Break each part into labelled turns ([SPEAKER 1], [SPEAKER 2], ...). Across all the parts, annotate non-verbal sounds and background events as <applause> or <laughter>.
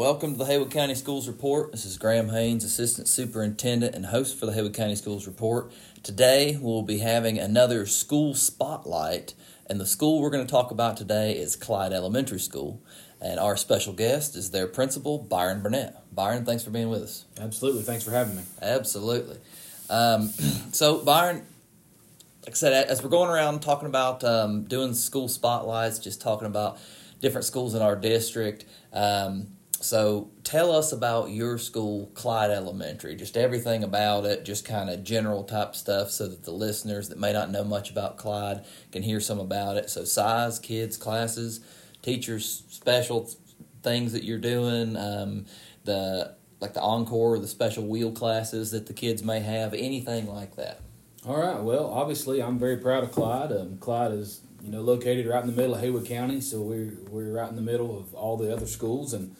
[SPEAKER 1] Welcome to the Haywood County Schools Report. This is Graham Haynes, Assistant Superintendent and host for the Haywood County Schools Report. Today we'll be having another school spotlight, and the school we're going to talk about today is Clyde Elementary School. And our special guest is their principal, Byron Burnette. Byron, thanks for being with us.
[SPEAKER 2] Absolutely. Thanks for having me.
[SPEAKER 1] Absolutely. Um, <clears throat> so, Byron, like I said, as we're going around talking about um, doing school spotlights, just talking about different schools in our district. Um, so tell us about your school, Clyde Elementary, just everything about it, just kind of general type stuff so that the listeners that may not know much about Clyde can hear some about it. So size, kids, classes, teachers, special things that you're doing, um, the like the encore, the special wheel classes that the kids may have, anything like that.
[SPEAKER 2] All right. Well, obviously, I'm very proud of Clyde. Um, Clyde is you know located right in the middle of Haywood County, so we're we're right in the middle of all the other schools and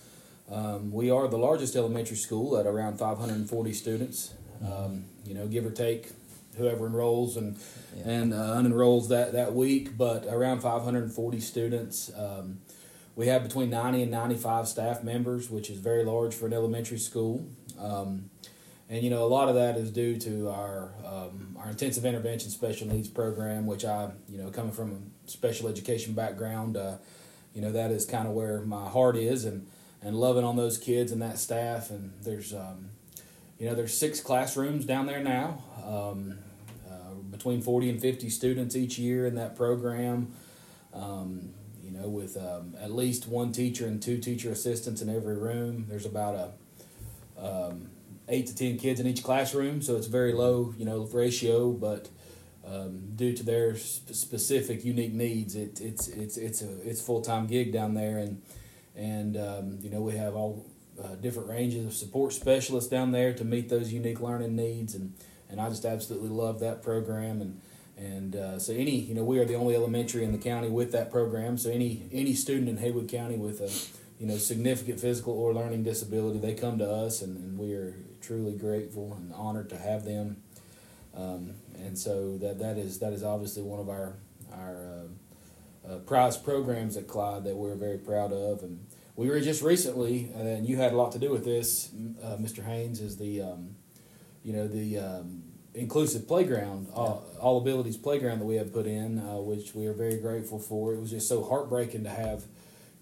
[SPEAKER 2] um, we are the largest elementary school at around 540 students. Um, you know, give or take, whoever enrolls and yeah. and uh, unenrolls that that week, but around 540 students. Um, we have between 90 and 95 staff members, which is very large for an elementary school. Um, and you know, a lot of that is due to our um, our intensive intervention special needs program, which I, you know, coming from a special education background, uh, you know, that is kind of where my heart is, and and loving on those kids and that staff. And there's, um, you know, there's six classrooms down there now, um, uh, between 40 and 50 students each year in that program. Um, you know, with um, at least one teacher and two teacher assistants in every room. There's about a um, eight to ten kids in each classroom, so it's very low, you know, ratio. But um, due to their sp- specific, unique needs, it, it's it's it's a it's full time gig down there, and and um, you know we have all uh, different ranges of support specialists down there to meet those unique learning needs, and and I just absolutely love that program and. And uh, so, any you know, we are the only elementary in the county with that program. So, any any student in Haywood County with a you know significant physical or learning disability, they come to us, and, and we are truly grateful and honored to have them. Um, and so that that is that is obviously one of our our uh, uh, prize programs at Clyde that we're very proud of. And we were just recently, and you had a lot to do with this, uh, Mr. Haynes, is the, um, you know, the um, inclusive playground, all, all, abilities playground that we have put in, uh, which we are very grateful for. It was just so heartbreaking to have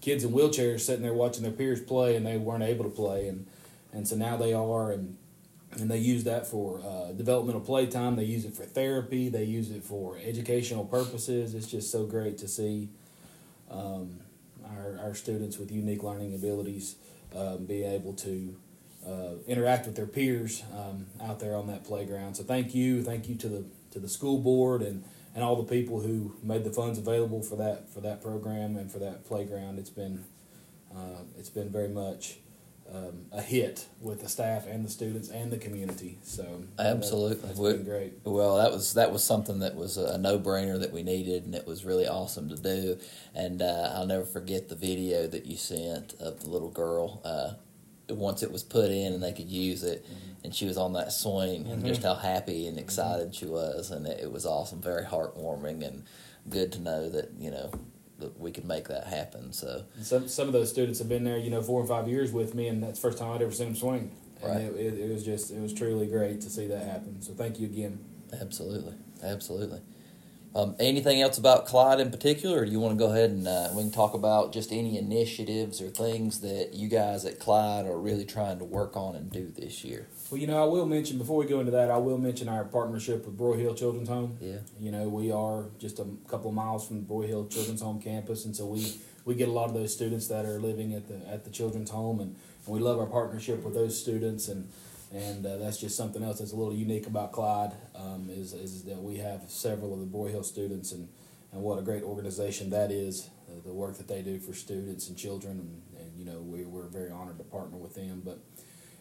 [SPEAKER 2] kids in wheelchairs sitting there watching their peers play and they weren't able to play, and and so now they are, and and they use that for uh, developmental playtime. They use it for therapy. They use it for educational purposes. It's just so great to see um, our, our students with unique learning abilities um, be able to uh, interact with their peers um, out there on that playground. So thank you, thank you to the to the school board and, and all the people who made the funds available for that for that program and for that playground. It's been uh, it's been very much um, a hit with the staff and the students and the community. So
[SPEAKER 1] absolutely,
[SPEAKER 2] that's been great.
[SPEAKER 1] Well, that was that was something that was a no brainer that we needed, and it was really awesome to do. And uh, I'll never forget the video that you sent of the little girl. Uh, once it was put in and they could use it, mm-hmm. and she was on that swing, and mm-hmm. just how happy and excited mm-hmm. she was, and it, it was awesome, very heartwarming, and good to know that you know that we could make that happen. So
[SPEAKER 2] some some of those students have been there, you know, four or five years with me, and that's the first time I'd ever seen them swing. And right. it, it, it was just it was truly great to see that happen. So thank you again.
[SPEAKER 1] Absolutely, absolutely. Um, anything else about Clyde in particular, or do you want to go ahead and uh, we can talk about just any initiatives or things that you guys at Clyde are really trying to work on and do this year?
[SPEAKER 2] Well, you know, I will mention before we go into that, I will mention our partnership with Broyhill Children's Home.
[SPEAKER 1] Yeah.
[SPEAKER 2] You know, we are just a couple of miles from the Broyhill Children's Home campus, and so we we get a lot of those students that are living at the at the children's home, and, and we love our partnership with those students and and uh, that's just something else that's a little unique about Clyde um, is, is that we have several of the Broyhill students and, and what a great organization that is uh, the work that they do for students and children and, and you know we, we're very honored to partner with them. But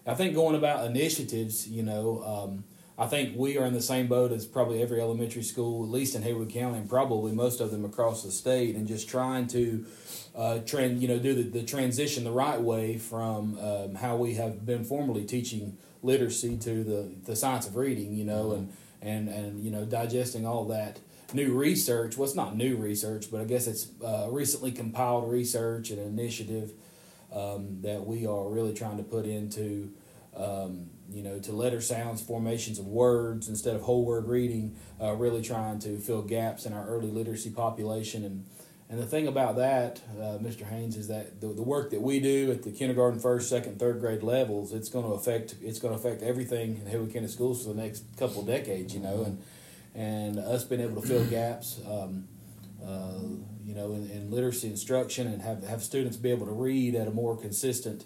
[SPEAKER 2] I think going about initiatives you know um, I think we are in the same boat as probably every elementary school at least in Haywood County and probably most of them across the state and just trying to uh, trend, you know, do the, the transition the right way from um, how we have been formerly teaching literacy to the, the science of reading, you know, and, and, and, you know, digesting all that new research. Well, it's not new research, but I guess it's uh, recently compiled research and initiative um, that we are really trying to put into, um, you know, to letter sounds, formations of words instead of whole word reading, uh, really trying to fill gaps in our early literacy population. And, and the thing about that, uh, Mr. Haynes, is that the, the work that we do at the kindergarten, first, second, third grade levels, it's going to affect it's going to affect everything in Haywood County schools for the next couple of decades, you know, and and us being able to fill gaps. Um, uh, you know, in, in, literacy instruction and have, have students be able to read at a more consistent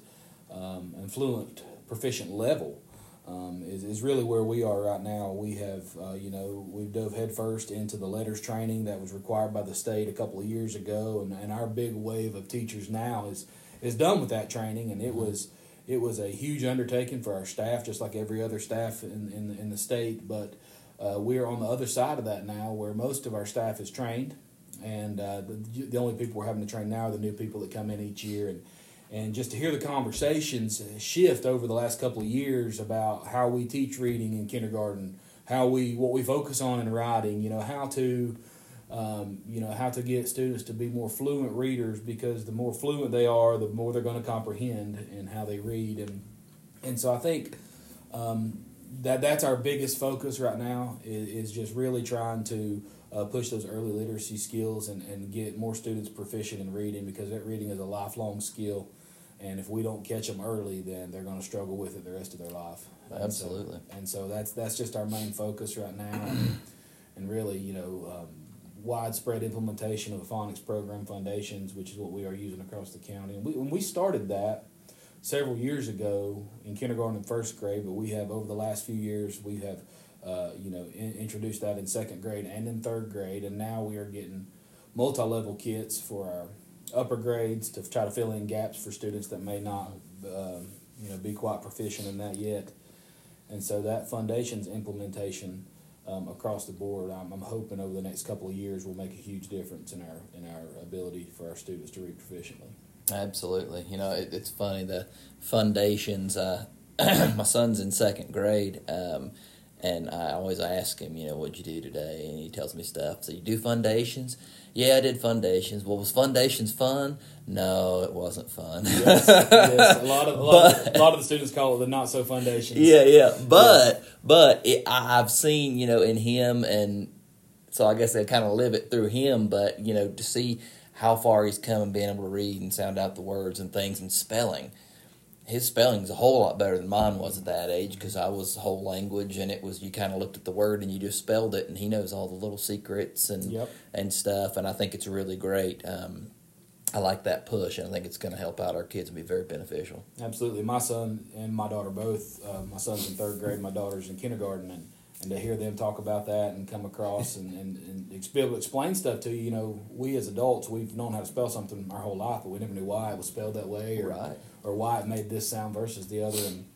[SPEAKER 2] um, and fluent, proficient level um, is, is really where we are right now. We have, uh, you know, we've dove headfirst into the LETRS training that was required by the state a couple of years ago, and, and our big wave of teachers now is is done with that training, and it was it was a huge undertaking for our staff, just like every other staff in in, in the state. But uh, we're on the other side of that now, where most of our staff is trained and uh, the, the only people we're having to train now are the new people that come in each year and and just to hear the conversations shift over the last couple of years about how we teach reading in kindergarten how we what we focus on in writing you know how to um, you know how to get students to be more fluent readers because the more fluent they are the more they're going to comprehend and how they read and and so I think um, that that's our biggest focus right now is, is just really trying to uh, push those early literacy skills and, and get more students proficient in reading because that reading is a lifelong skill. And if we don't catch them early, then they're going to struggle with it the rest of their life.
[SPEAKER 1] Absolutely.
[SPEAKER 2] And so, and so that's that's just our main focus right now, and, and really, you know, um, widespread implementation of the phonics program Fundations, which is what we are using across the county. And we, when we started that several years ago in kindergarten and first grade, but we have over the last few years we have uh, you know, in, introduced that in second grade and in third grade, and now we are getting multi-level kits for our upper grades to try to fill in gaps for students that may not, uh, you know, be quite proficient in that yet. And so that Fundations implementation um, across the board, I'm, I'm, hoping over the next couple of years will make a huge difference in our in our ability for our students to read proficiently.
[SPEAKER 1] Absolutely, you know, it, it's funny the Fundations. Uh, <clears throat> my son's in second grade. Um, and I always ask him, you know, what'd you do today? And he tells me stuff. So you do Fundations? Yeah, I did Fundations. Well, was Fundations fun? No, it wasn't fun.
[SPEAKER 2] yes, yes. A lot of a lot, but, of, <laughs> a lot of the students call it the not so Fundations.
[SPEAKER 1] Yeah, yeah. But yeah. but it, I've seen you know in him, and so I guess they kind of live it through him. But you know to see how far he's come and being able to read and sound out the words and things and spelling his spelling's a whole lot better than mine was at that age because I was whole language and it was you kind of looked at the word and you just spelled it and he knows all the little secrets and
[SPEAKER 2] yep.
[SPEAKER 1] and stuff and I think it's really great. Um, I like that push and I think it's going to help out our kids and be very beneficial.
[SPEAKER 2] Absolutely, my son and my daughter both. Uh, my son's in third grade, my daughter's in kindergarten, and and to hear them talk about that and come across and, and, and be able to explain stuff to you, you know, we as adults, we've known how to spell something our whole life, but we never knew why it was spelled that way or,
[SPEAKER 1] right.
[SPEAKER 2] or why it made this sound versus the other. And,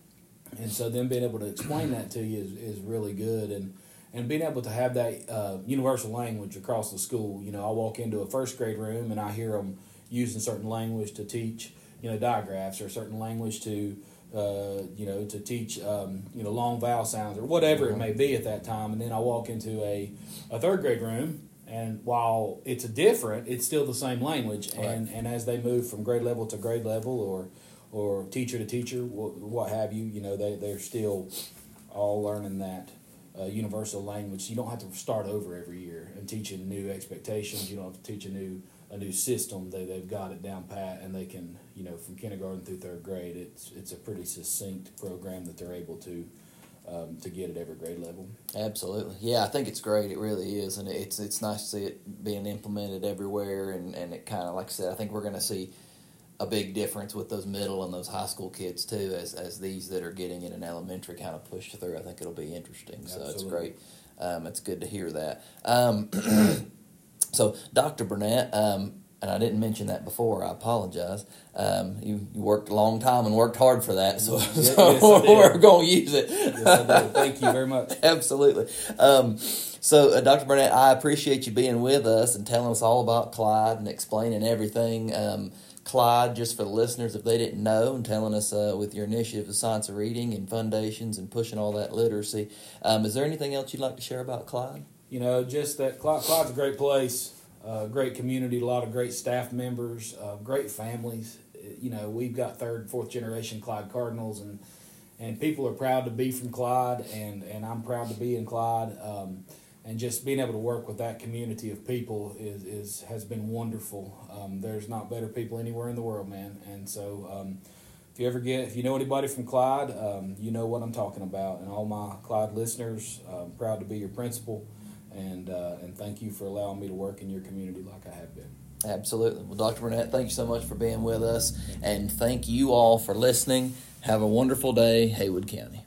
[SPEAKER 2] and so them being able to explain that to you is, is really good. And, and being able to have that uh, universal language across the school, you know, I walk into a first grade room and I hear them using certain language to teach, you know, digraphs or certain language to, uh, you know, to teach, um, you know, long vowel sounds or whatever it may be at that time. And then I walk into a, a third grade room, and while it's a different, it's still the same language. Right. And and as they move from grade level to grade level, or or teacher to teacher, what, what have you, you know, they they're still all learning that. Uh, universal language. You don't have to start over every year and teaching new expectations. You don't have to teach a new a new system. They they've got it down pat, and they can you know from kindergarten through third grade. It's it's a pretty succinct program that they're able to. Um, to get at every grade level.
[SPEAKER 1] Absolutely, yeah, I think it's great. It really is, and it's it's nice to see it being implemented everywhere, and and it kind of like I said, I think we're going to see a big difference with those middle and those high school kids too, as as these that are getting in an elementary kind of push through. I think it'll be interesting. Absolutely. So it's great. Um, it's good to hear that. Um, <clears throat> So, Dr. Burnette, um, and I didn't mention that before. I apologize. Um, you, you, worked a long time and worked hard for that, so,
[SPEAKER 2] yes,
[SPEAKER 1] so
[SPEAKER 2] yes, <laughs>
[SPEAKER 1] we're going to use it.
[SPEAKER 2] Yes, Thank you very much. <laughs>
[SPEAKER 1] Absolutely. Um, so, uh, Dr. Burnette, I appreciate you being with us and telling us all about Clyde and explaining everything. Um, Clyde, just for the listeners, if they didn't know, and telling us uh, with your initiative, the Science of Reading and Fundations and pushing all that literacy. Um, is there anything else you'd like to share about Clyde?
[SPEAKER 2] you know, just that Clyde, Clyde's a great place, uh, great community, a lot of great staff members, uh, great families. you know we've got third, fourth generation Clyde Cardinals, and and people are proud to be from Clyde, and and I'm proud to be in Clyde. Um, and just being able to work with that community of people is, is has been wonderful. Um, there's not better people anywhere in the world, man. And so, um, if you ever get, if you know anybody from Clyde, um, you know what I'm talking about. And all my Clyde listeners, I'm proud to be your principal, and uh, and thank you for allowing me to work in your community like I have been.
[SPEAKER 1] Absolutely. Well, Dr. Burnette, thank you so much for being with us, and thank you all for listening. Have a wonderful day, Haywood County.